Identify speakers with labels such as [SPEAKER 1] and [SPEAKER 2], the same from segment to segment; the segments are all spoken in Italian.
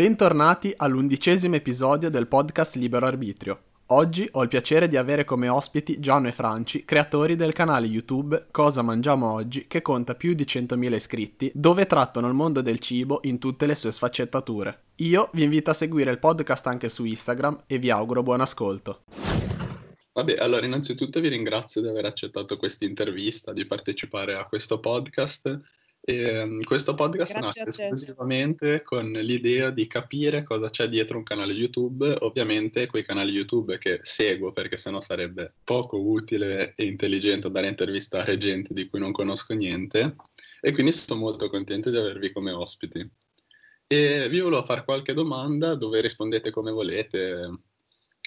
[SPEAKER 1] Bentornati all'undicesimo episodio del podcast Libero Arbitrio. Oggi ho il piacere di avere come ospiti Gianno e Franci, creatori del canale YouTube Cosa Mangiamo Oggi, che conta più di 100.000 iscritti, dove trattano il mondo del cibo in tutte le sue sfaccettature. Io vi invito a seguire il podcast anche su Instagram e vi auguro buon ascolto.
[SPEAKER 2] Vabbè, allora innanzitutto vi ringrazio di aver accettato questa intervista, di partecipare a questo podcast e, um, questo podcast
[SPEAKER 3] Grazie
[SPEAKER 2] nasce esclusivamente con l'idea di capire cosa c'è dietro un canale YouTube, ovviamente quei canali YouTube che seguo perché sennò sarebbe poco utile e intelligente andare a intervistare gente di cui non conosco niente. E quindi sono molto contento di avervi come ospiti. E vi volevo fare qualche domanda dove rispondete come volete,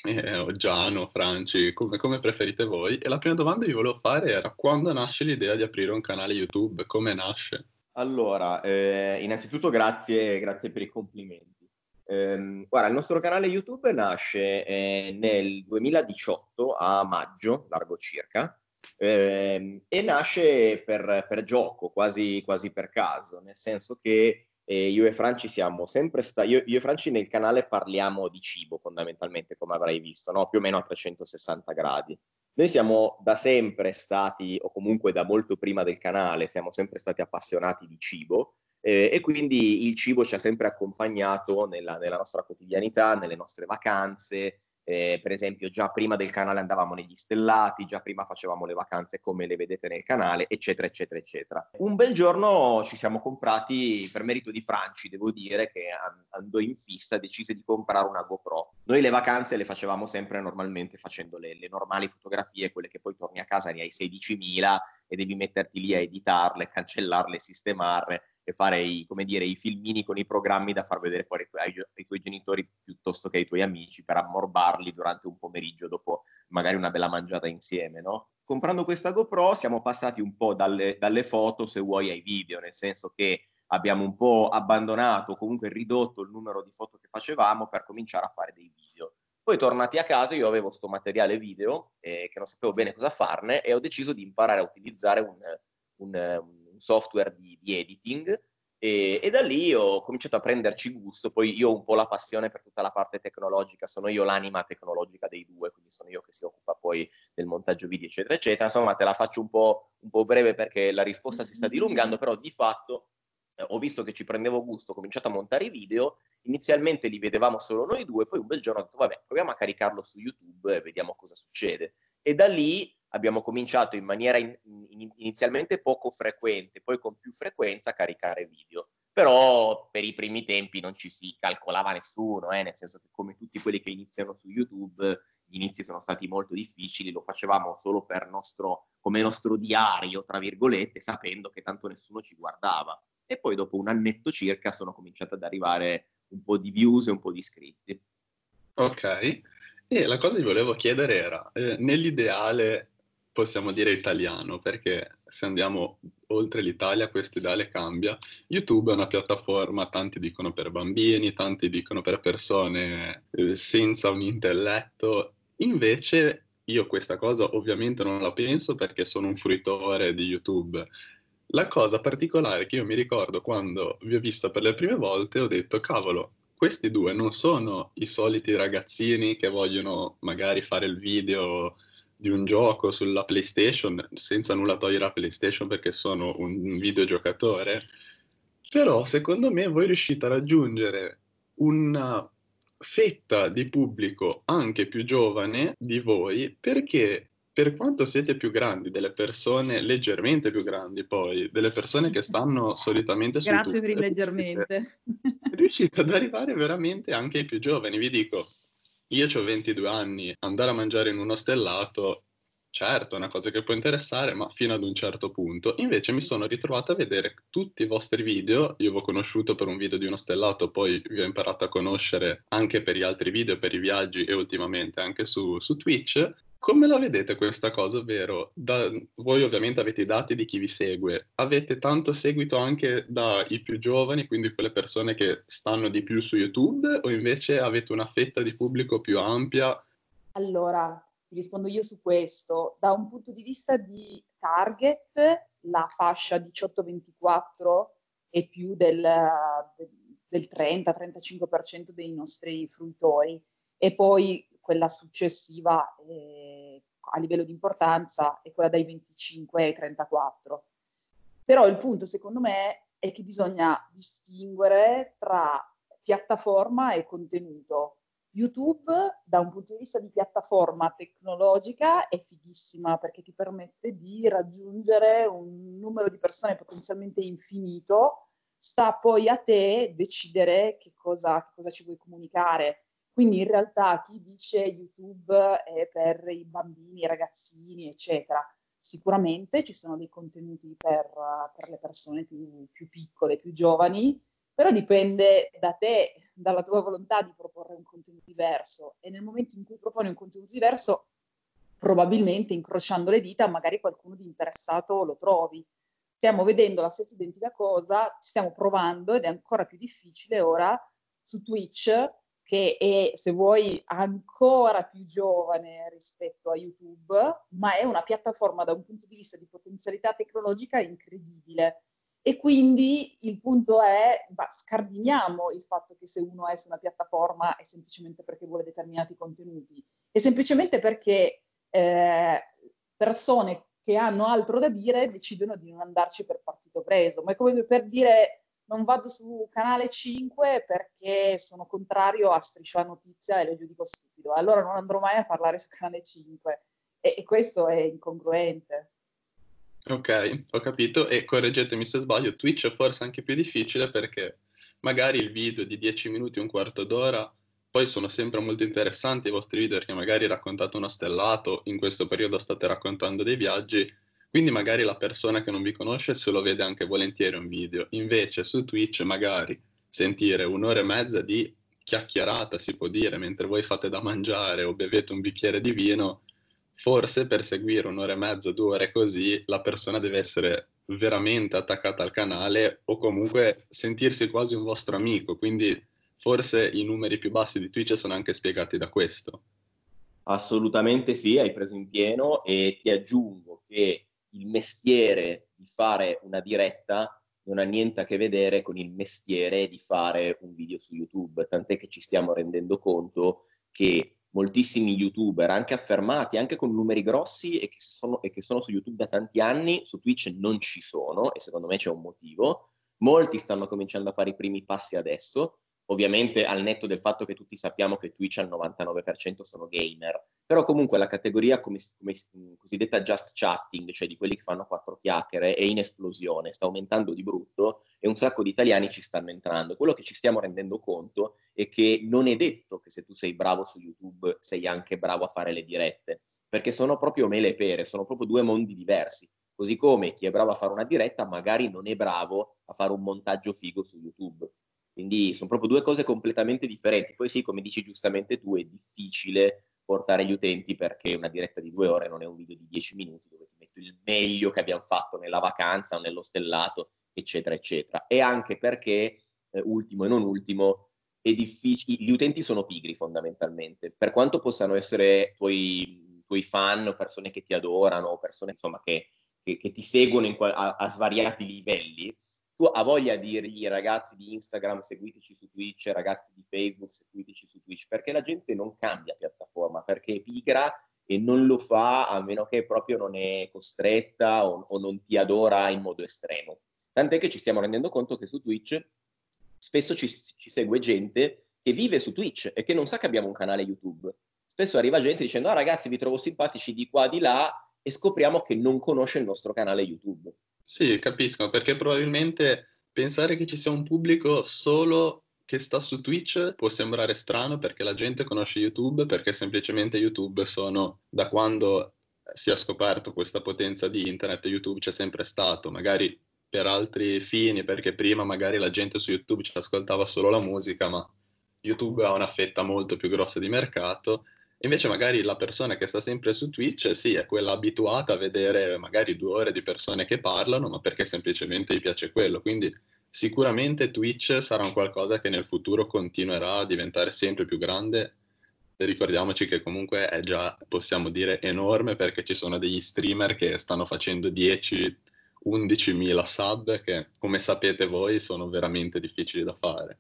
[SPEAKER 2] eh, Giano, Franci, come, come, preferite voi. E la prima domanda che vi volevo fare era quando nasce l'idea di aprire un canale YouTube? Come nasce?
[SPEAKER 4] Allora, eh, innanzitutto grazie, grazie per i complimenti. Eh, guarda, il nostro canale YouTube nasce eh, nel 2018 a maggio, largo circa, ehm, e nasce per, per gioco, quasi, quasi per caso, nel senso che e io e Franci siamo sempre stati, io, io, e Franci nel canale parliamo di cibo fondamentalmente, come avrai visto, no? più o meno a 360 gradi. Noi siamo da sempre stati, o comunque da molto prima del canale, siamo sempre stati appassionati di cibo eh, e quindi il cibo ci ha sempre accompagnato nella, nella nostra quotidianità, nelle nostre vacanze, eh, per esempio, già prima del canale andavamo negli stellati, già prima facevamo le vacanze come le vedete nel canale, eccetera, eccetera, eccetera. Un bel giorno ci siamo comprati, per merito di Franci, devo dire, che andò in fissa, decise di comprare una GoPro. Noi le vacanze le facevamo sempre normalmente facendo le, le normali fotografie, quelle che poi torni a casa ne hai 16.000 e devi metterti lì a editarle, cancellarle, sistemarle e fare i, come dire, i filmini con i programmi da far vedere poi ai, tuoi, ai tuoi genitori piuttosto che ai tuoi amici per ammorbarli durante un pomeriggio dopo magari una bella mangiata insieme, no? Comprando questa GoPro siamo passati un po' dalle, dalle foto, se vuoi, ai video, nel senso che abbiamo un po' abbandonato, comunque ridotto il numero di foto che facevamo per cominciare a fare dei video. Poi tornati a casa io avevo questo materiale video eh, che non sapevo bene cosa farne e ho deciso di imparare a utilizzare un, un, un software di, di editing e, e, da lì ho cominciato a prenderci gusto, poi io ho un po' la passione per tutta la parte tecnologica, sono io l'anima tecnologica dei due, quindi sono io che si occupa poi del montaggio video, eccetera, eccetera. Insomma, te la faccio un po', un po breve perché la risposta si sta dilungando, però di fatto eh, ho visto che ci prendevo gusto, ho cominciato a montare i video, inizialmente li vedevamo solo noi due, poi un bel giorno ho detto, vabbè, proviamo a caricarlo su YouTube e vediamo cosa succede. E da lì abbiamo cominciato in maniera in, in, inizialmente poco frequente, poi con più frequenza a caricare video. Però per i primi tempi non ci si calcolava nessuno, eh, nel senso che come tutti quelli che iniziano su YouTube, gli inizi sono stati molto difficili, lo facevamo solo per nostro, come nostro diario, tra virgolette, sapendo che tanto nessuno ci guardava. E poi dopo un annetto circa sono cominciate ad arrivare un po' di views e un po' di iscritti.
[SPEAKER 2] Ok, e la cosa che volevo chiedere era, eh, nell'ideale possiamo dire italiano, perché se andiamo oltre l'Italia questo ideale cambia. YouTube è una piattaforma, tanti dicono per bambini, tanti dicono per persone eh, senza un intelletto, invece io questa cosa ovviamente non la penso perché sono un fruitore di YouTube. La cosa particolare che io mi ricordo quando vi ho vista per le prime volte, ho detto, cavolo, questi due non sono i soliti ragazzini che vogliono magari fare il video di un gioco sulla PlayStation, senza nulla togliere a PlayStation perché sono un videogiocatore, però secondo me voi riuscite a raggiungere una fetta di pubblico anche più giovane di voi perché per quanto siete più grandi delle persone leggermente più grandi poi delle persone che stanno solitamente su
[SPEAKER 3] Grazie per il leggermente.
[SPEAKER 2] Riuscite, riuscite ad arrivare veramente anche ai più giovani, vi dico io ho 22 anni, andare a mangiare in uno stellato, certo, è una cosa che può interessare, ma fino ad un certo punto. Invece mi sono ritrovato a vedere tutti i vostri video, io vi ho conosciuto per un video di uno stellato, poi vi ho imparato a conoscere anche per gli altri video, per i viaggi e ultimamente anche su, su Twitch. Come la vedete questa cosa, ovvero da, voi ovviamente avete i dati di chi vi segue, avete tanto seguito anche dai più giovani, quindi quelle persone che stanno di più su YouTube, o invece avete una fetta di pubblico più ampia?
[SPEAKER 3] Allora, ti rispondo io su questo. Da un punto di vista di target, la fascia 18-24 è più del, del 30-35% dei nostri fruitori e poi quella successiva eh, a livello di importanza è quella dai 25 ai 34. Però il punto secondo me è che bisogna distinguere tra piattaforma e contenuto. YouTube, da un punto di vista di piattaforma tecnologica, è fighissima perché ti permette di raggiungere un numero di persone potenzialmente infinito. Sta poi a te decidere che cosa, che cosa ci vuoi comunicare. Quindi in realtà chi dice YouTube è per i bambini, i ragazzini, eccetera, sicuramente ci sono dei contenuti per, per le persone più, più, piccole, più giovani, però dipende da te, dalla tua volontà di proporre un contenuto diverso e nel momento in cui proponi un contenuto diverso, probabilmente incrociando le dita magari qualcuno di interessato lo trovi. Stiamo vedendo la stessa identica cosa, stiamo provando ed è ancora più difficile ora su Twitch che è, se vuoi, ancora più giovane rispetto a YouTube, ma è una piattaforma da un punto di vista di potenzialità tecnologica incredibile. E quindi il punto è, bah, scardiniamo il fatto che se uno è su una piattaforma è semplicemente perché vuole determinati contenuti, è semplicemente perché eh, persone che hanno altro da dire decidono di non andarci per partito preso. Ma è come per dire non vado su canale 5 perché sono contrario a Striscia la notizia e lo giudico stupido. Allora non andrò mai a parlare su canale 5 e, e questo è incongruente.
[SPEAKER 2] Ok, ho capito e correggetemi se sbaglio, Twitch è forse anche più difficile perché magari il video di 10 minuti, un quarto d'ora, poi sono sempre molto interessanti i vostri video perché magari raccontate uno stellato, in questo periodo state raccontando dei viaggi, quindi magari la persona che non vi conosce se lo vede anche volentieri un video. Invece su Twitch magari sentire un'ora e mezza di chiacchierata, si può dire, mentre voi fate da mangiare o bevete un bicchiere di vino, forse per seguire un'ora e mezza, due ore così, la persona deve essere veramente attaccata al canale o comunque sentirsi quasi un vostro amico. Quindi forse i numeri più bassi di Twitch sono anche spiegati da questo.
[SPEAKER 4] Assolutamente sì, hai preso in pieno e ti aggiungo che il mestiere di fare una diretta non ha niente a che vedere con il mestiere di fare un video su YouTube, tant'è che ci stiamo rendendo conto che moltissimi youtuber, anche affermati, anche con numeri grossi e che, sono, e che sono su YouTube da tanti anni, su Twitch non ci sono e secondo me c'è un motivo. Molti stanno cominciando a fare i primi passi adesso, ovviamente al netto del fatto che tutti sappiamo che Twitch al 99% sono gamer, però comunque la categoria come, come cosiddetta just chatting, cioè di quelli che fanno quattro chiacchiere, è in esplosione, sta aumentando di brutto e un sacco di italiani ci stanno entrando. Quello che ci stiamo rendendo conto è che non è detto che se tu sei bravo su YouTube sei anche bravo a fare le dirette, perché sono proprio mele e pere, sono proprio due mondi diversi. Così come chi è bravo a fare una diretta magari non è bravo a fare un montaggio figo su YouTube. Quindi sono proprio due cose completamente differenti. Poi sì, come dici giustamente tu, è difficile portare gli utenti perché una diretta di due ore non è un video di dieci minuti dove ti metto il meglio che abbiamo fatto nella vacanza o nello stellato, eccetera, eccetera. E anche perché, eh, ultimo e non ultimo, è difficile, gli utenti sono pigri fondamentalmente. Per quanto possano essere tuoi, tuoi fan persone che ti adorano persone insomma, che, che, che ti seguono qual- a, a svariati livelli, tu hai voglia di dirgli ragazzi di Instagram seguiteci su Twitch, ragazzi di Facebook seguiteci su Twitch, perché la gente non cambia piattaforma, perché è pigra e non lo fa a meno che proprio non è costretta o, o non ti adora in modo estremo. Tant'è che ci stiamo rendendo conto che su Twitch spesso ci, ci segue gente che vive su Twitch e che non sa che abbiamo un canale YouTube. Spesso arriva gente dicendo, ah ragazzi vi trovo simpatici di qua, di là, e scopriamo che non conosce il nostro canale YouTube.
[SPEAKER 2] Sì, capisco, perché probabilmente pensare che ci sia un pubblico solo che sta su Twitch può sembrare strano perché la gente conosce YouTube, perché semplicemente YouTube sono da quando si è scoperto questa potenza di internet, YouTube c'è sempre stato, magari per altri fini, perché prima magari la gente su YouTube ci ascoltava solo la musica, ma YouTube ha una fetta molto più grossa di mercato Invece magari la persona che sta sempre su Twitch, sì, è quella abituata a vedere magari due ore di persone che parlano, ma perché semplicemente gli piace quello. Quindi sicuramente Twitch sarà un qualcosa che nel futuro continuerà a diventare sempre più grande. Ricordiamoci che comunque è già, possiamo dire, enorme perché ci sono degli streamer che stanno facendo 10, 11 mila sub che, come sapete voi, sono veramente difficili da fare.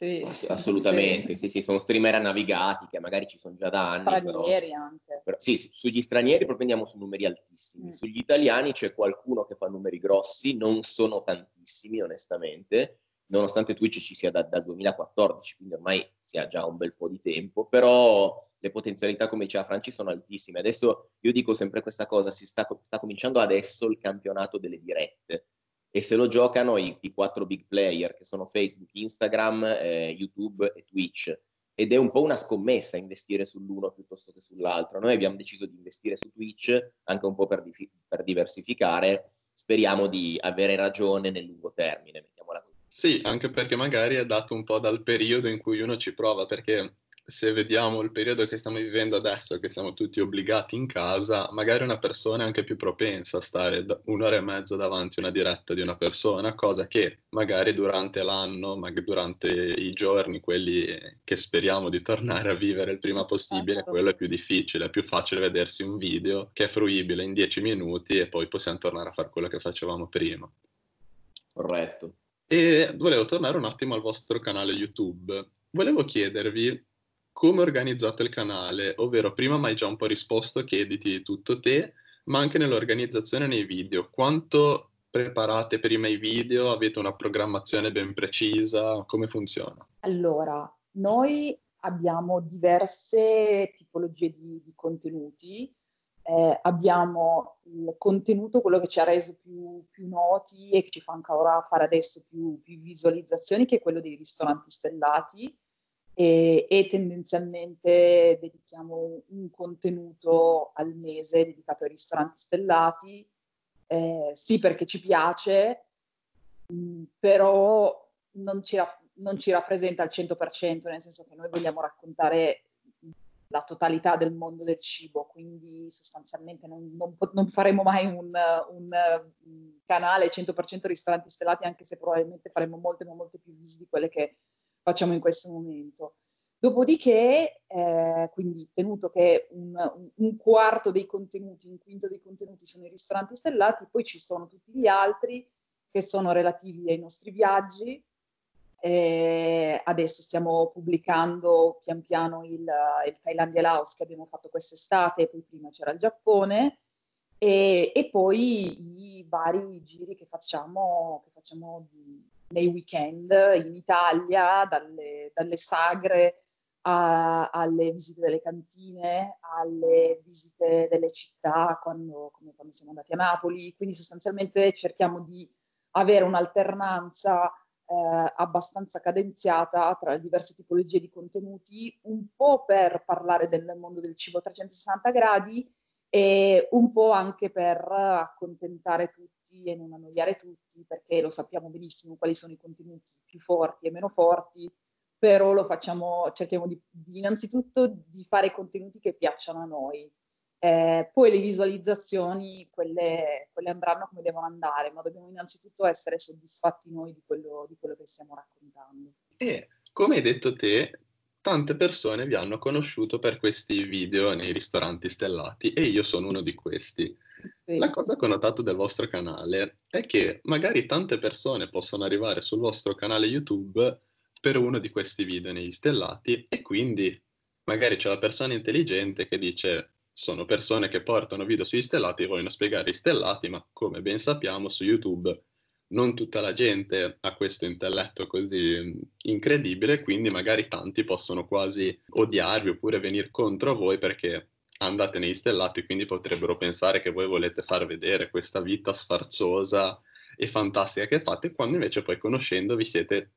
[SPEAKER 3] Sì,
[SPEAKER 4] assolutamente, sì. sì. sì, sono streamer navigati che magari ci sono già da anni.
[SPEAKER 3] Stranieri però, anche.
[SPEAKER 4] Però, sì, sugli stranieri proprio andiamo su numeri altissimi. Mm. Sugli italiani c'è qualcuno che fa numeri grossi, non sono tantissimi onestamente, nonostante Twitch ci sia da, dal 2014, quindi ormai si ha già un bel po' di tempo, però le potenzialità, come diceva Franci, sono altissime. Adesso io dico sempre questa cosa, si sta, sta cominciando adesso il campionato delle dirette e se lo giocano i, i quattro big player che sono Facebook, Instagram, eh, YouTube e Twitch. Ed è un po' una scommessa investire sull'uno piuttosto che sull'altro. Noi abbiamo deciso di investire su Twitch anche un po' per, di, per diversificare. Speriamo di avere ragione nel lungo termine, mettiamola così.
[SPEAKER 2] Sì, anche perché magari è dato un po' dal periodo in cui uno ci prova, perché se vediamo il periodo che stiamo vivendo adesso, che siamo tutti obbligati in casa, magari una persona è anche più propensa a stare un'ora e mezza davanti a una diretta di una persona, cosa che magari durante l'anno, magari durante i giorni, quelli che speriamo di tornare a vivere il prima possibile, certo. quello è più difficile, è più facile vedersi un video che è fruibile in dieci minuti e poi possiamo tornare a fare quello che facevamo prima.
[SPEAKER 4] Corretto.
[SPEAKER 2] E volevo tornare un attimo al vostro canale YouTube. Volevo chiedervi come organizzate il canale, ovvero prima mi hai già un po' risposto che editi tutto te, ma anche nell'organizzazione nei video. Quanto preparate prima i video? Avete una programmazione ben precisa? Come funziona?
[SPEAKER 3] Allora, noi abbiamo diverse tipologie di, di contenuti. Eh, abbiamo il contenuto, quello che ci ha reso più, più, noti e che ci fa ancora fare adesso più, più visualizzazioni, che è quello dei ristoranti stellati e, e, tendenzialmente dedichiamo un contenuto al mese dedicato ai ristoranti stellati, eh, sì perché ci piace, mm, però non ci, non ci, rappresenta al 100%, nel senso che noi vogliamo raccontare la totalità del mondo del cibo, quindi sostanzialmente non, non, non faremo mai un, un, canale 100% ristoranti stellati, anche se probabilmente faremo molte, molte più views di quelle che facciamo in questo momento. Dopodiché, eh, quindi tenuto che un, un, quarto dei contenuti, un quinto dei contenuti sono i ristoranti stellati, poi ci sono tutti gli altri che sono relativi ai nostri viaggi. Eh, adesso stiamo pubblicando pian piano il, il Thailandia Laos che abbiamo fatto quest'estate, poi prima c'era il Giappone. E, e, poi i vari giri che facciamo, che facciamo nei weekend in Italia, dalle, dalle sagre a, alle visite delle cantine, alle visite delle città, quando, come quando siamo andati a Napoli. Quindi sostanzialmente cerchiamo di avere un'alternanza eh, abbastanza cadenziata tra le diverse tipologie di contenuti, un po' per parlare del mondo del cibo a 360 gradi e un po' anche per accontentare tutti e non annoiare tutti, perché lo sappiamo benissimo quali sono i contenuti più forti e meno forti, però lo facciamo, cerchiamo di, di innanzitutto di fare contenuti che piacciono a noi. Eh, poi le visualizzazioni, quelle, quelle, andranno come devono andare, ma dobbiamo innanzitutto essere soddisfatti noi di quello, di quello che stiamo raccontando.
[SPEAKER 2] E come hai detto te, tante persone vi hanno conosciuto per questi video nei ristoranti stellati e io sono uno di questi. La cosa che ho notato del vostro canale è che magari tante persone possono arrivare sul vostro canale YouTube per uno di questi video negli stellati e quindi magari c'è la persona intelligente che dice sono persone che portano video sugli stellati e vogliono spiegare i stellati, ma come ben sappiamo su YouTube non tutta la gente ha questo intelletto così incredibile, quindi magari tanti possono quasi odiarvi oppure venire contro voi perché andate negli stellati, quindi potrebbero pensare che voi volete far vedere questa vita sfarzosa e fantastica che fate, quando invece poi conoscendovi siete,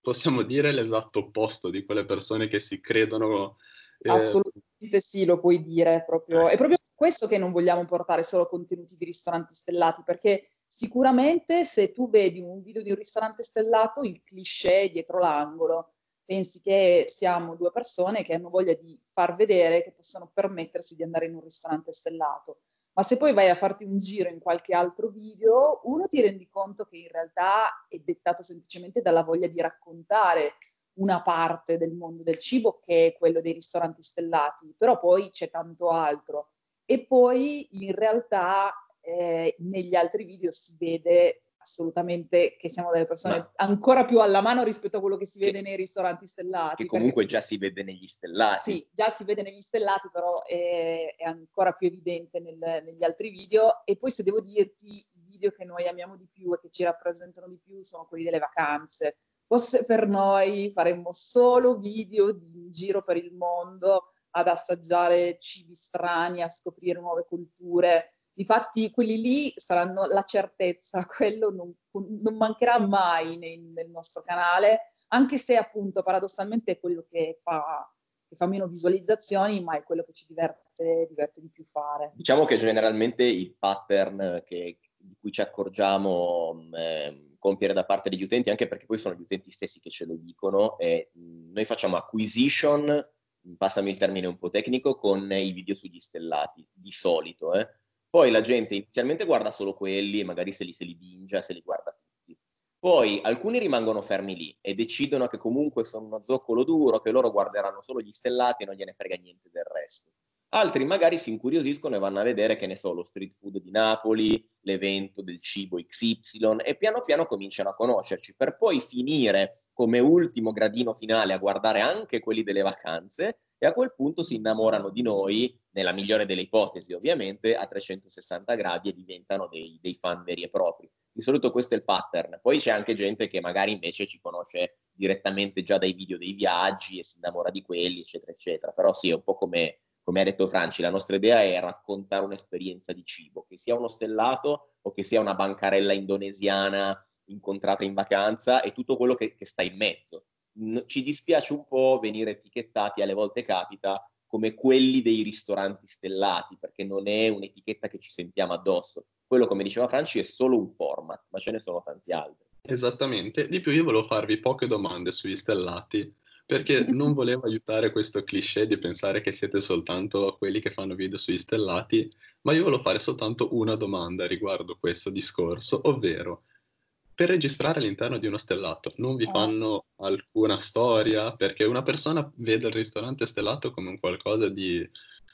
[SPEAKER 2] possiamo dire, l'esatto opposto di quelle persone che si credono...
[SPEAKER 3] Eh... Assolutamente sì, lo puoi dire, proprio. è proprio questo che non vogliamo portare solo contenuti di ristoranti stellati, perché Sicuramente se tu vedi un video di un ristorante stellato, il cliché è dietro l'angolo. Pensi che siamo due persone che hanno voglia di far vedere che possono permettersi di andare in un ristorante stellato. Ma se poi vai a farti un giro in qualche altro video, uno ti rendi conto che in realtà è dettato semplicemente dalla voglia di raccontare una parte del mondo del cibo che è quello dei ristoranti stellati, però poi c'è tanto altro. E poi in realtà eh, negli altri video si vede assolutamente che siamo delle persone Ma... ancora più alla mano rispetto a quello che si vede che, nei ristoranti stellati.
[SPEAKER 4] Che comunque perché... già si vede negli stellati.
[SPEAKER 3] Sì, già si vede negli stellati, però è, è ancora più evidente nel, negli altri video. E poi se devo dirti, i video che noi amiamo di più e che ci rappresentano di più sono quelli delle vacanze. Fosse per noi faremmo solo video di giro per il mondo ad assaggiare cibi strani, a scoprire nuove culture Difatti quelli lì saranno la certezza, quello non, non mancherà mai nel, nel, nostro canale, anche se appunto paradossalmente è quello che fa, che fa meno visualizzazioni, ma è quello che ci diverte, diverte, di più fare.
[SPEAKER 4] Diciamo che generalmente il pattern che, di cui ci accorgiamo eh, compiere da parte degli utenti, anche perché poi sono gli utenti stessi che ce lo dicono, è noi facciamo acquisition, passami il termine un po' tecnico, con i video sugli stellati, di solito, eh poi la gente inizialmente guarda solo quelli e magari se li, se li bingia, se li guarda tutti. Poi alcuni rimangono fermi lì e decidono che comunque sono uno zoccolo duro, che loro guarderanno solo gli stellati e non gliene frega niente del resto. Altri magari si incuriosiscono e vanno a vedere, che ne so, lo street food di Napoli, l'evento del cibo XY e piano piano cominciano a conoscerci per poi finire come ultimo gradino finale a guardare anche quelli delle vacanze e a quel punto si innamorano di noi, nella migliore delle ipotesi ovviamente, a 360 gradi e diventano dei, dei fan veri e propri. Di solito questo è il pattern. Poi c'è anche gente che magari invece ci conosce direttamente già dai video dei viaggi e si innamora di quelli, eccetera, eccetera. Però sì, è un po' come, come ha detto Franci, la nostra idea è raccontare un'esperienza di cibo, che sia uno stellato o che sia una bancarella indonesiana incontrata in vacanza e tutto quello che, che sta in mezzo ci dispiace un po' venire etichettati, alle volte capita, come quelli dei ristoranti stellati, perché non è un'etichetta che ci sentiamo addosso. Quello, come diceva Franci, è solo un format, ma ce ne sono tanti altri.
[SPEAKER 2] Esattamente. Di più io volevo farvi poche domande sugli stellati, perché non volevo aiutare questo cliché di pensare che siete soltanto quelli che fanno video sugli stellati, ma io volevo fare soltanto una domanda riguardo questo discorso, ovvero per registrare all'interno di uno stellato non vi ah. fanno alcuna storia? Perché una persona vede il ristorante stellato come un qualcosa di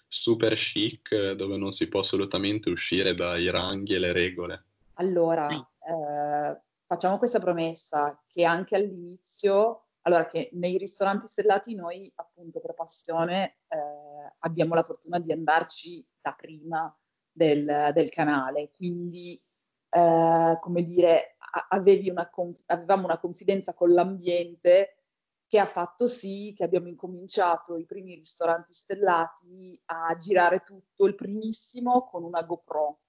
[SPEAKER 2] super chic dove non si può assolutamente uscire dai ranghi e le regole.
[SPEAKER 3] Allora, eh, facciamo questa promessa che anche all'inizio, allora che nei ristoranti stellati noi appunto per passione eh, abbiamo la fortuna di andarci da prima del, del canale, quindi eh, come dire, una, avevamo una confidenza con l'ambiente che ha fatto sì che abbiamo incominciato i primi ristoranti stellati a girare tutto il primissimo con una GoPro.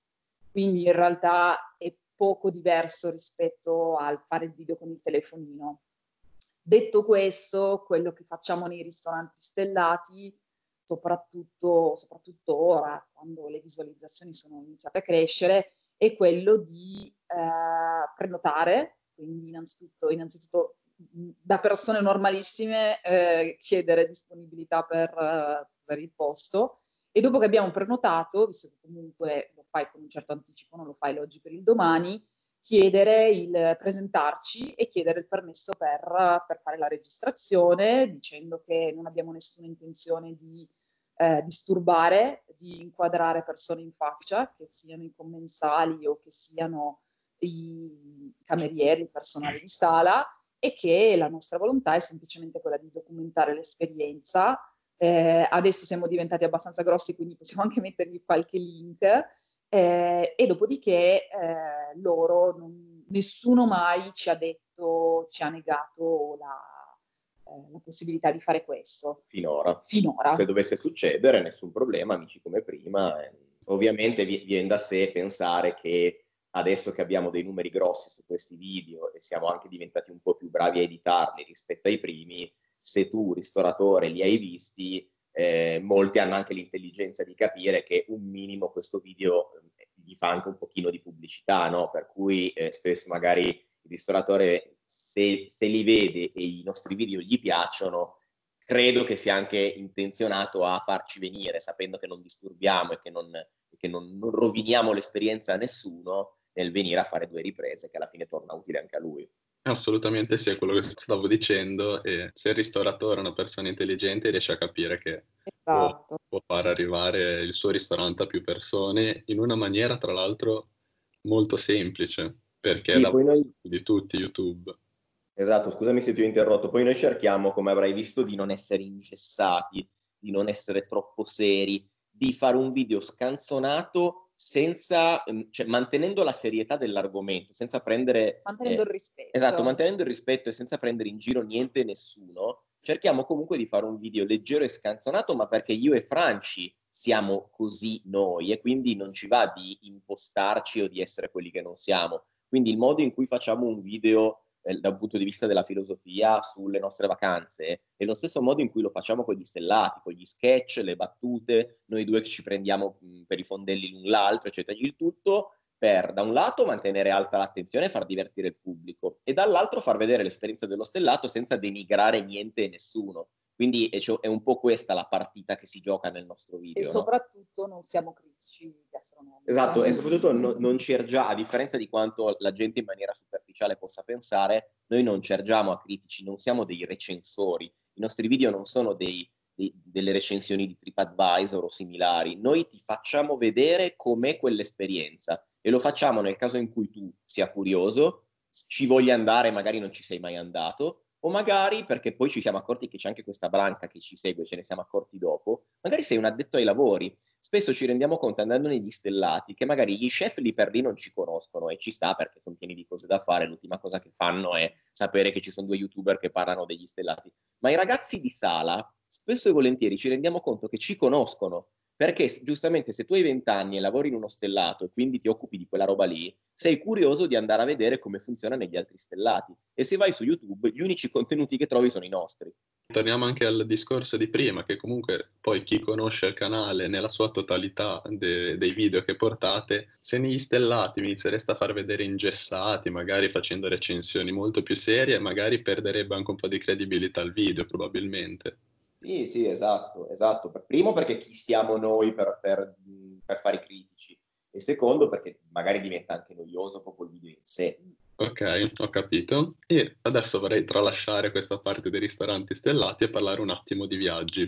[SPEAKER 3] Quindi in realtà è poco diverso rispetto al fare il video con il telefonino. Detto questo, quello che facciamo nei ristoranti stellati, soprattutto, soprattutto ora, quando le visualizzazioni sono iniziate a crescere, è quello di eh, prenotare, quindi innanzitutto, innanzitutto da persone normalissime eh, chiedere disponibilità per, uh, per, il posto. E dopo che abbiamo prenotato, visto che comunque lo fai con un certo anticipo, non lo fai l'oggi per il domani, chiedere il presentarci e chiedere il permesso per, per fare la registrazione dicendo che non abbiamo nessuna intenzione di eh, disturbare, di inquadrare persone in faccia, che siano i commensali o che siano i camerieri, il personale di sala, e che la nostra volontà è semplicemente quella di documentare l'esperienza. Eh, adesso siamo diventati abbastanza grossi, quindi possiamo anche mettergli qualche link. Eh, e dopodiché eh, loro, non, nessuno mai ci ha detto, ci ha negato la, la possibilità di fare questo.
[SPEAKER 4] Finora.
[SPEAKER 3] Finora.
[SPEAKER 4] Se dovesse succedere, nessun problema, amici come prima. Eh, ovviamente viene da sé pensare che adesso che abbiamo dei numeri grossi su questi video e siamo anche diventati un po' più bravi a editarli rispetto ai primi, se tu, ristoratore, li hai visti, eh, molti hanno anche l'intelligenza di capire che un minimo questo video eh, gli fa anche un pochino di pubblicità, no? Per cui eh, spesso magari il ristoratore se, se li vede e i nostri video gli piacciono, credo che sia anche intenzionato a farci venire, sapendo che non disturbiamo e che non, che non, non roviniamo l'esperienza a nessuno nel venire a fare due riprese, che alla fine torna utile anche a lui.
[SPEAKER 2] Assolutamente sì, è quello che stavo dicendo. E se il ristoratore è una persona intelligente, riesce a capire che esatto. può, può, far arrivare il suo ristorante a più persone in una maniera, tra l'altro, molto semplice. perché sì, è da noi... di tutti YouTube.
[SPEAKER 4] Esatto, scusami se ti ho interrotto. Poi noi cerchiamo, come avrai visto, di non essere ingessati, di non essere troppo seri, di fare un video scanzonato senza, ehm, cioè, mantenendo la serietà dell'argomento, senza prendere...
[SPEAKER 3] Mantenendo eh, il rispetto.
[SPEAKER 4] Esatto, mantenendo il rispetto e senza prendere in giro niente e nessuno, cerchiamo comunque di fare un video leggero e scanzonato, ma perché io e Franci siamo così noi e quindi non ci va di impostarci o di essere quelli che non siamo. Quindi il modo in cui facciamo un video eh, dal punto di vista della filosofia sulle nostre vacanze è lo stesso modo in cui lo facciamo con gli stellati, con gli sketch, le battute, noi due che ci prendiamo mh, per i fondelli l'un l'altro, eccetera, il tutto per da un lato mantenere alta l'attenzione e far divertire il pubblico e dall'altro far vedere l'esperienza dello stellato senza denigrare niente e nessuno. Quindi è, un po' questa la partita che si gioca nel nostro video.
[SPEAKER 3] E soprattutto non siamo critici gastronomici.
[SPEAKER 4] Esatto, e soprattutto no, non ci ergiamo, a differenza di quanto la gente in maniera superficiale possa pensare, noi non ci ergiamo a critici, non siamo dei recensori. I nostri video non sono dei, dei, delle recensioni di TripAdvisor o similari. Noi ti facciamo vedere com'è quell'esperienza e lo facciamo nel caso in cui tu sia curioso, ci voglia andare, magari non ci sei mai andato, o magari perché poi ci siamo accorti che c'è anche questa branca che ci segue, ce ne siamo accorti dopo, magari sei un addetto ai lavori. Spesso ci rendiamo conto andando negli stellati che magari gli chef lì per lì non ci conoscono e ci sta perché sono pieni di cose da fare, l'ultima cosa che fanno è sapere che ci sono due youtuber che parlano degli stellati. Ma i ragazzi di sala spesso e volentieri ci rendiamo conto che ci conoscono perché giustamente se tu hai 20 anni e lavori in uno stellato e quindi ti occupi di quella roba lì, sei curioso di andare a vedere come funziona negli altri stellati. E se vai su YouTube, gli unici contenuti che trovi sono i nostri.
[SPEAKER 2] Torniamo anche al discorso di prima, che comunque poi chi conosce il canale nella sua totalità de- dei video che portate, se negli stellati vi iniziereste a far vedere ingessati, magari facendo recensioni molto più serie, magari perderebbe anche un po' di credibilità il video, probabilmente.
[SPEAKER 4] Sì, sì, esatto, esatto. Primo perché chi siamo noi per, per, per fare i critici e secondo perché magari diventa anche noioso proprio il video in sé.
[SPEAKER 2] Ok, ho capito. E adesso vorrei tralasciare questa parte dei ristoranti stellati e parlare un attimo di viaggi.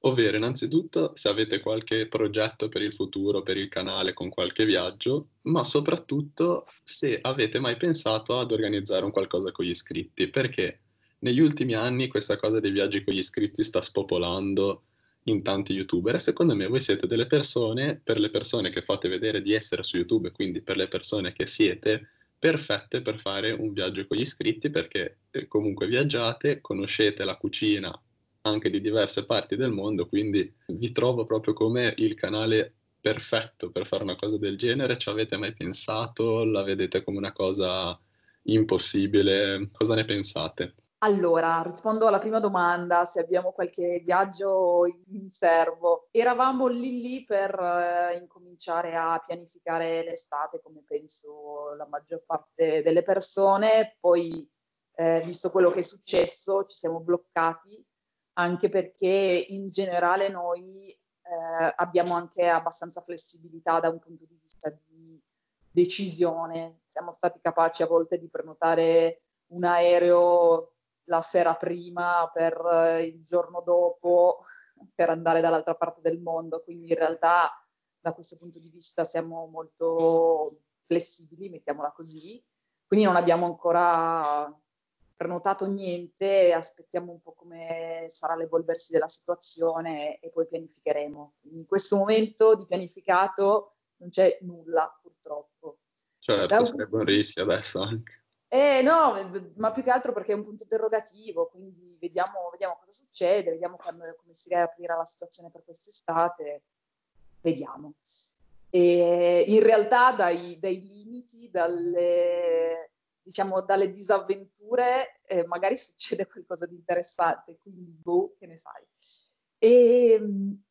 [SPEAKER 2] Ovvero, innanzitutto, se avete qualche progetto per il futuro, per il canale con qualche viaggio, ma soprattutto se avete mai pensato ad organizzare un qualcosa con gli iscritti, perché negli ultimi anni questa cosa dei viaggi con gli iscritti sta spopolando in tanti youtuber e secondo me voi siete delle persone, per le persone che fate vedere di essere su YouTube, quindi per le persone che siete, perfette per fare un viaggio con gli iscritti perché eh, comunque viaggiate, conoscete la cucina anche di diverse parti del mondo, quindi vi trovo proprio come il canale perfetto per fare una cosa del genere. Ci avete mai pensato? La vedete come una cosa impossibile? Cosa ne pensate?
[SPEAKER 3] Allora, rispondo alla prima domanda, se abbiamo qualche viaggio in serbo. Eravamo lì lì per eh, incominciare a pianificare l'estate, come penso la maggior parte delle persone, poi eh, visto quello che è successo ci siamo bloccati, anche perché in generale noi eh, abbiamo anche abbastanza flessibilità da un punto di vista di decisione. Siamo stati capaci a volte di prenotare un aereo la sera prima per eh, il giorno dopo per andare dall'altra parte del mondo. Quindi in realtà da questo punto di vista siamo molto flessibili, mettiamola così. Quindi non abbiamo ancora prenotato niente, aspettiamo un po' come sarà l'evolversi della situazione e poi pianificheremo. in questo momento di pianificato non c'è nulla purtroppo.
[SPEAKER 2] Certo, sarebbe un rischio adesso anche.
[SPEAKER 3] Eh no, ma più che altro perché è un punto interrogativo, quindi vediamo, vediamo cosa succede, vediamo come, come si riaprirà la situazione per quest'estate, vediamo. E in realtà dai, dai limiti, dalle, diciamo, dalle disavventure, eh, magari succede qualcosa di interessante, quindi boh, che ne sai. E,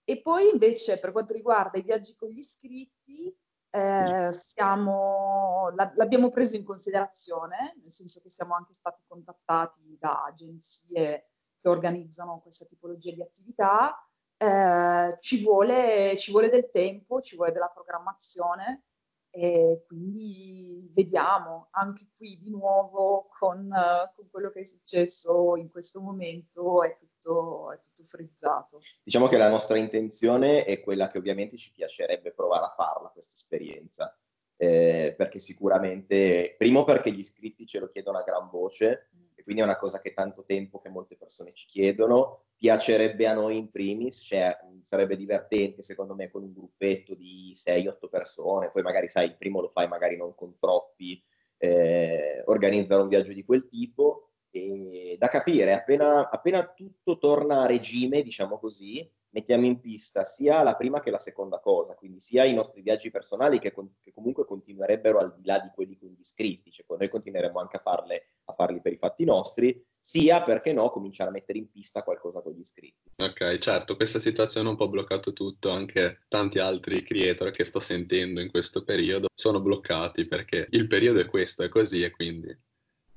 [SPEAKER 3] e poi invece per quanto riguarda i viaggi con gli iscritti, eh, siamo, l'abbiamo preso in considerazione, nel senso che siamo anche stati contattati da agenzie che organizzano questa tipologia di attività. Eh, ci, vuole, ci vuole del tempo, ci vuole della programmazione e quindi vediamo anche qui di nuovo con, con quello che è successo in questo momento è tutto, è tutto frizzato.
[SPEAKER 4] Diciamo che la nostra intenzione è quella che ovviamente ci piacerebbe provare a farla, questa esperienza. eh, perché sicuramente, primo perché gli iscritti ce lo chiedono a gran voce, e quindi è una cosa che tanto tempo che molte persone ci chiedono, piacerebbe a noi in primis, cioè sarebbe divertente secondo me con un gruppetto di 6-8 persone, poi magari sai, il primo lo fai magari non con troppi, eh, organizzare un viaggio di quel tipo, e da capire, appena, appena tutto torna a regime, diciamo così, mettiamo in pista sia la prima che la seconda cosa, quindi sia i nostri viaggi personali che, con, che comunque continuerebbero al di là di quelli con gli iscritti, cioè noi continueremo anche a, farle, a farli per i fatti nostri, sia perché no cominciare a mettere in pista qualcosa con gli iscritti.
[SPEAKER 2] Ok, certo, questa situazione ha un po' bloccato tutto, anche tanti altri creator che sto sentendo in questo periodo sono bloccati perché il periodo è questo, è così e quindi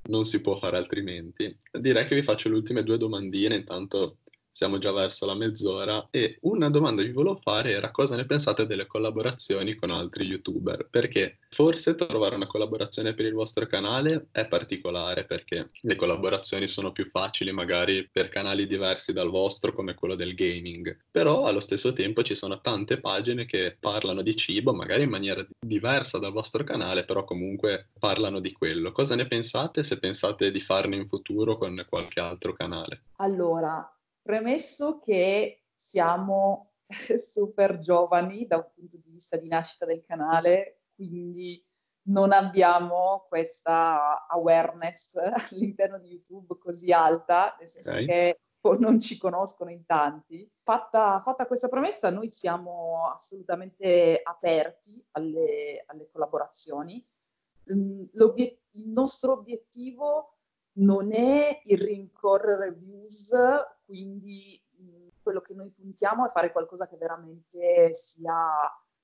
[SPEAKER 2] non si può fare altrimenti. Direi che vi faccio le ultime due domandine, intanto siamo già verso la mezz'ora e una domanda che vi volevo fare era cosa ne pensate delle collaborazioni con altri youtuber? Perché forse trovare una collaborazione per il vostro canale è particolare perché le collaborazioni sono più facili magari per canali diversi dal vostro come quello del gaming. Però allo stesso tempo ci sono tante pagine che parlano di cibo magari in maniera diversa dal vostro canale però comunque parlano di quello. Cosa ne pensate se pensate di farne in futuro con qualche altro canale?
[SPEAKER 3] Allora Premesso che siamo super giovani da un punto di vista di nascita del canale, quindi non abbiamo questa awareness all'interno di YouTube così alta, nel senso okay. che non ci conoscono in tanti. Fatta, fatta, questa promessa, noi siamo assolutamente aperti alle, alle collaborazioni. Il nostro obiettivo non è il rincorrere views, quindi quello che noi puntiamo è fare qualcosa che veramente sia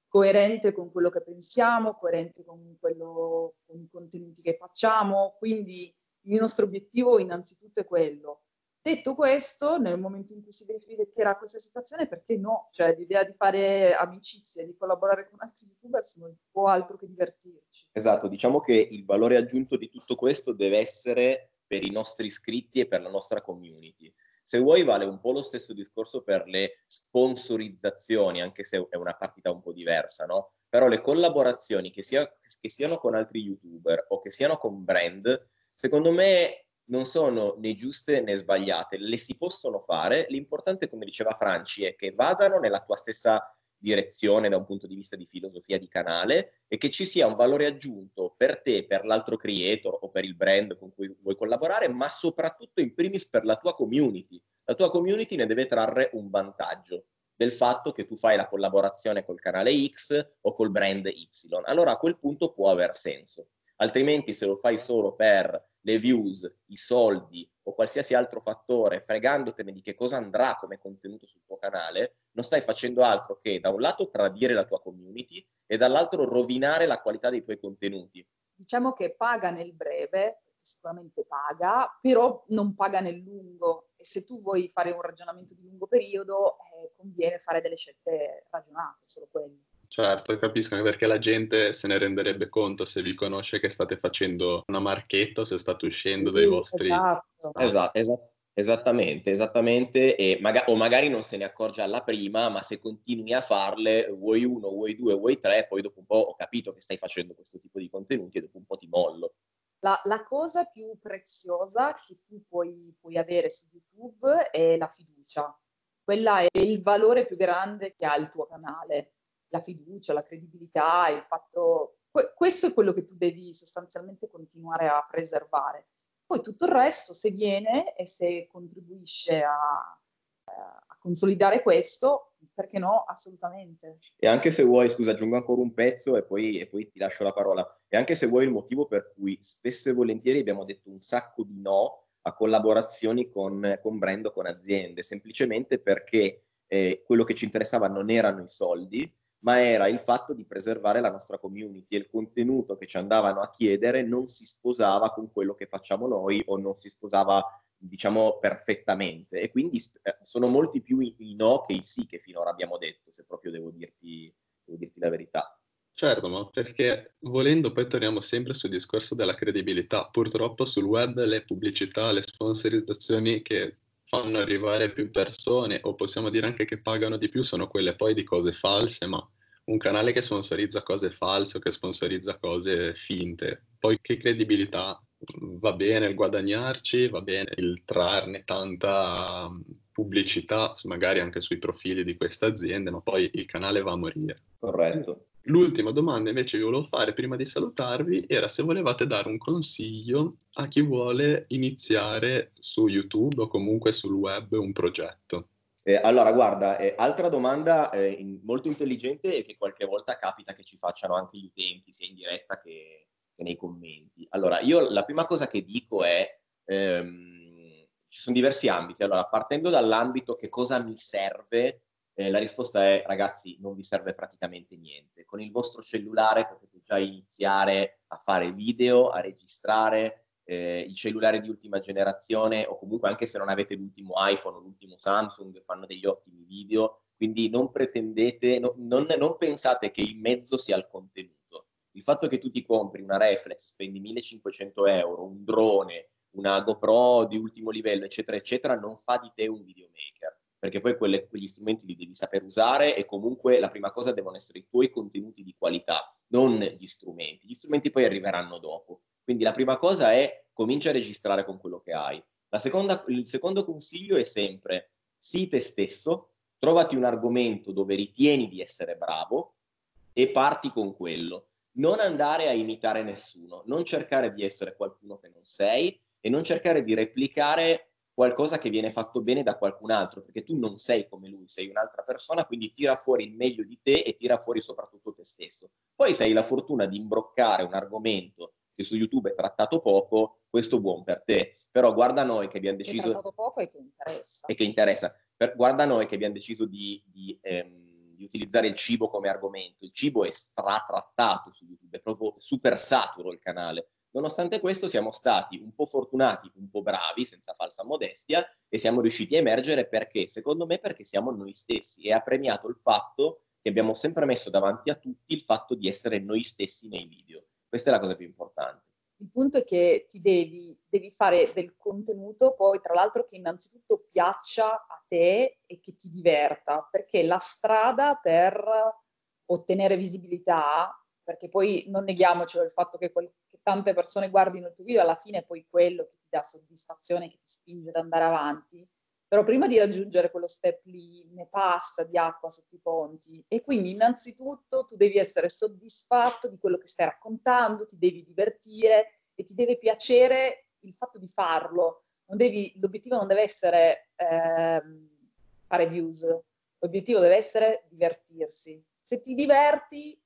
[SPEAKER 3] coerente con quello che pensiamo, coerente con, quello, con i contenuti che facciamo, quindi il nostro obiettivo innanzitutto è quello. Detto questo, nel momento in cui si verificherà questa situazione, perché no? Cioè l'idea di fare amicizie, di collaborare con altri youtubers non può altro che divertirci.
[SPEAKER 4] Esatto, diciamo che il valore aggiunto di tutto questo deve essere per i nostri iscritti e per la nostra community. Se vuoi vale un po' lo stesso discorso per le sponsorizzazioni, anche se è una partita un po' diversa, no? Però le collaborazioni, che, sia, che siano con altri youtuber o che siano con brand, secondo me non sono né giuste né sbagliate, le si possono fare, l'importante, come diceva Franci, è che vadano nella tua stessa direzione da un punto di vista di filosofia di canale e che ci sia un valore aggiunto per te, per l'altro creator o per il brand con cui vuoi collaborare, ma soprattutto in primis per la tua community. La tua community ne deve trarre un vantaggio del fatto che tu fai la collaborazione col canale X o col brand Y. Allora a quel punto può aver senso. Altrimenti se lo fai solo per le views, i soldi o qualsiasi altro fattore, fregandotene di che cosa andrà come contenuto sul tuo canale, non stai facendo altro che da un lato tradire la tua community e dall'altro rovinare la qualità dei tuoi contenuti.
[SPEAKER 3] Diciamo che paga nel breve, sicuramente paga, però non paga nel lungo e se tu vuoi fare un ragionamento di lungo periodo eh, conviene fare delle scelte ragionate, solo quello.
[SPEAKER 2] Certo, capisco anche perché la gente se ne renderebbe conto se vi conosce che state facendo una marchetta o se state uscendo sì, dai vostri...
[SPEAKER 4] Esatto, esatto, esatto. Esattamente, esattamente, e maga- o magari non se ne accorge alla prima, ma se continui a farle, vuoi uno, vuoi due, vuoi tre, poi dopo un po' ho capito che stai facendo questo tipo di contenuti e dopo un po' ti mollo.
[SPEAKER 3] La, la cosa più preziosa che tu puoi, puoi avere su YouTube è la fiducia. Quella è il valore più grande che ha il tuo canale la fiducia, la credibilità, il fatto... questo è quello che tu devi sostanzialmente continuare a preservare. Poi tutto il resto, se viene e se contribuisce a, a consolidare questo, perché no? Assolutamente.
[SPEAKER 4] E anche se vuoi, scusa, aggiungo ancora un pezzo e poi, e poi ti lascio la parola. E anche se vuoi il motivo per cui spesso e volentieri abbiamo detto un sacco di no a collaborazioni con, con brand o con aziende, semplicemente perché eh, quello che ci interessava non erano i soldi, ma era il fatto di preservare la nostra community e il contenuto che ci andavano a chiedere non si sposava con quello che facciamo noi o non si sposava diciamo perfettamente e quindi eh, sono molti più i, i no che i sì che finora abbiamo detto se proprio devo dirti, devo dirti la verità
[SPEAKER 2] Certo, ma perché volendo poi torniamo sempre sul discorso della credibilità. Purtroppo sul web le pubblicità, le sponsorizzazioni che fanno arrivare più persone o possiamo dire anche che pagano di più sono quelle poi di cose false, ma un canale che sponsorizza cose false o che sponsorizza cose finte. Poi che credibilità? Va bene il guadagnarci, va bene il trarne tanta pubblicità, magari anche sui profili di queste aziende, ma poi il canale va a morire.
[SPEAKER 4] Corretto.
[SPEAKER 2] L'ultima domanda invece che volevo fare prima di salutarvi era se volevate dare un consiglio a chi vuole iniziare su YouTube o comunque sul web un progetto.
[SPEAKER 4] Eh, allora, guarda, eh, altra domanda eh, molto intelligente e che qualche volta capita che ci facciano anche gli utenti, sia in diretta che, che nei commenti. Allora, io la prima cosa che dico è, ehm, ci sono diversi ambiti. Allora, partendo dall'ambito che cosa mi serve, eh, la risposta è, ragazzi, non vi serve praticamente niente. Con il vostro cellulare potete già iniziare a fare video, a registrare, eh, i cellulari di ultima generazione o comunque anche se non avete l'ultimo iPhone o l'ultimo Samsung fanno degli ottimi video, quindi non pretendete, no, non, non, pensate che il mezzo sia il contenuto. Il fatto che tu ti compri una reflex, spendi 1500 euro, un drone, una GoPro di ultimo livello, eccetera, eccetera, non fa di te un videomaker, perché poi quelle, quegli strumenti li devi saper usare e comunque la prima cosa devono essere i tuoi contenuti di qualità, non gli strumenti. Gli strumenti poi arriveranno dopo. Quindi la prima cosa è comincia a registrare con quello che hai. Seconda, il secondo consiglio è sempre sii te stesso, trovati un argomento dove ritieni di essere bravo e parti con quello. Non andare a imitare nessuno, non cercare di essere qualcuno che non sei e non cercare di replicare qualcosa che viene fatto bene da qualcun altro, perché tu non sei come lui, sei un'altra persona, quindi tira fuori il meglio di te e tira fuori soprattutto te stesso. Poi se hai la fortuna di imbroccare un argomento che su YouTube è trattato poco, questo buon per te. Però guarda noi che abbiamo deciso... È
[SPEAKER 3] trattato poco e che interessa.
[SPEAKER 4] E che interessa. Per, guarda noi che abbiamo deciso di, di, ehm, di, utilizzare il cibo come argomento. Il cibo è stratrattato su YouTube, è proprio super saturo il canale. Nonostante questo siamo stati un po' fortunati, un po' bravi, senza falsa modestia, e siamo riusciti a emergere perché? Secondo me perché siamo noi stessi e ha premiato il fatto che abbiamo sempre messo davanti a tutti il fatto di essere noi stessi nei video. Questa è la cosa più importante.
[SPEAKER 3] Il punto è che ti devi, devi fare del contenuto poi, tra l'altro, che innanzitutto piaccia a te e che ti diverta, perché la strada per ottenere visibilità, perché poi non neghiamocelo il fatto che, quel, che tante persone guardino il tuo video, alla fine è poi quello che ti dà soddisfazione, che ti spinge ad andare avanti, però prima di raggiungere quello step lì ne passa di acqua sotto i ponti e quindi innanzitutto tu devi essere soddisfatto di quello che stai raccontando, ti devi divertire e ti deve piacere il fatto di farlo. Non devi, l'obiettivo non deve essere eh, fare views, l'obiettivo deve essere divertirsi. Se ti diverti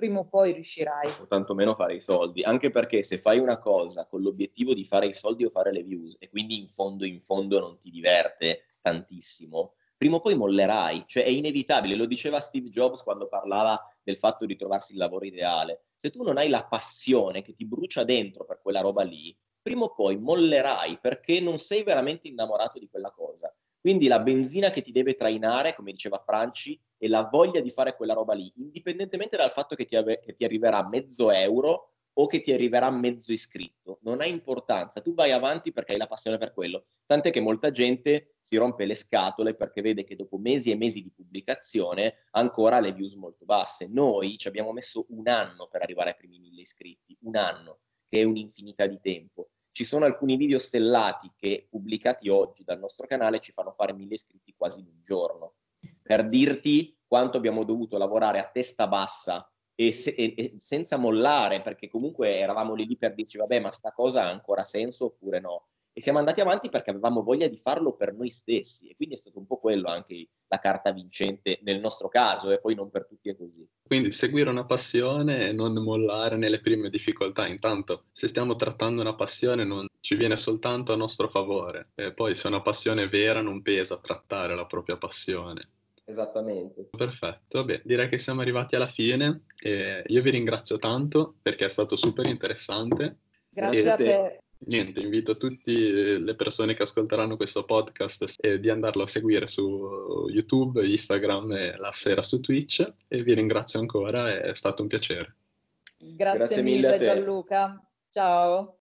[SPEAKER 3] prima o poi riuscirai.
[SPEAKER 4] O tantomeno fare i soldi, anche perché se fai una cosa con l'obiettivo di fare i soldi o fare le views e quindi in fondo in fondo non ti diverte tantissimo, prima o poi mollerai, cioè è inevitabile, lo diceva Steve Jobs quando parlava del fatto di trovarsi il lavoro ideale. Se tu non hai la passione che ti brucia dentro per quella roba lì, prima o poi mollerai perché non sei veramente innamorato di quella cosa. Quindi la benzina che ti deve trainare, come diceva Franci, è la voglia di fare quella roba lì, indipendentemente dal fatto che ti, ave- che ti arriverà mezzo euro o che ti arriverà mezzo iscritto. Non ha importanza, tu vai avanti perché hai la passione per quello. Tant'è che molta gente si rompe le scatole perché vede che dopo mesi e mesi di pubblicazione ancora le views molto basse. Noi ci abbiamo messo un anno per arrivare ai primi mille iscritti, un anno, che è un'infinità di tempo. Ci sono alcuni video stellati che pubblicati oggi dal nostro canale ci fanno fare mille iscritti quasi in un giorno. Per dirti quanto abbiamo dovuto lavorare a testa bassa e, se, e, e senza mollare, perché comunque eravamo lì, lì per dirci, vabbè, ma sta cosa ha ancora senso oppure no? E siamo andati avanti perché avevamo voglia di farlo per noi stessi e quindi è stato un po' quello anche la carta vincente nel nostro caso e poi non per tutti è così.
[SPEAKER 2] Quindi seguire una passione e non mollare nelle prime difficoltà. Intanto se stiamo trattando una passione non ci viene soltanto a nostro favore e poi se una passione vera non pesa trattare la propria passione.
[SPEAKER 4] Esattamente.
[SPEAKER 2] Perfetto, beh, direi che siamo arrivati alla fine e io vi ringrazio tanto perché è stato super interessante.
[SPEAKER 3] Grazie e... a te
[SPEAKER 2] niente, invito tutte le persone che ascolteranno questo podcast eh, di andarlo a seguire su YouTube, Instagram e la sera su Twitch e vi ringrazio ancora, è stato un piacere.
[SPEAKER 3] Grazie, Grazie mille, mille Gianluca. Ciao.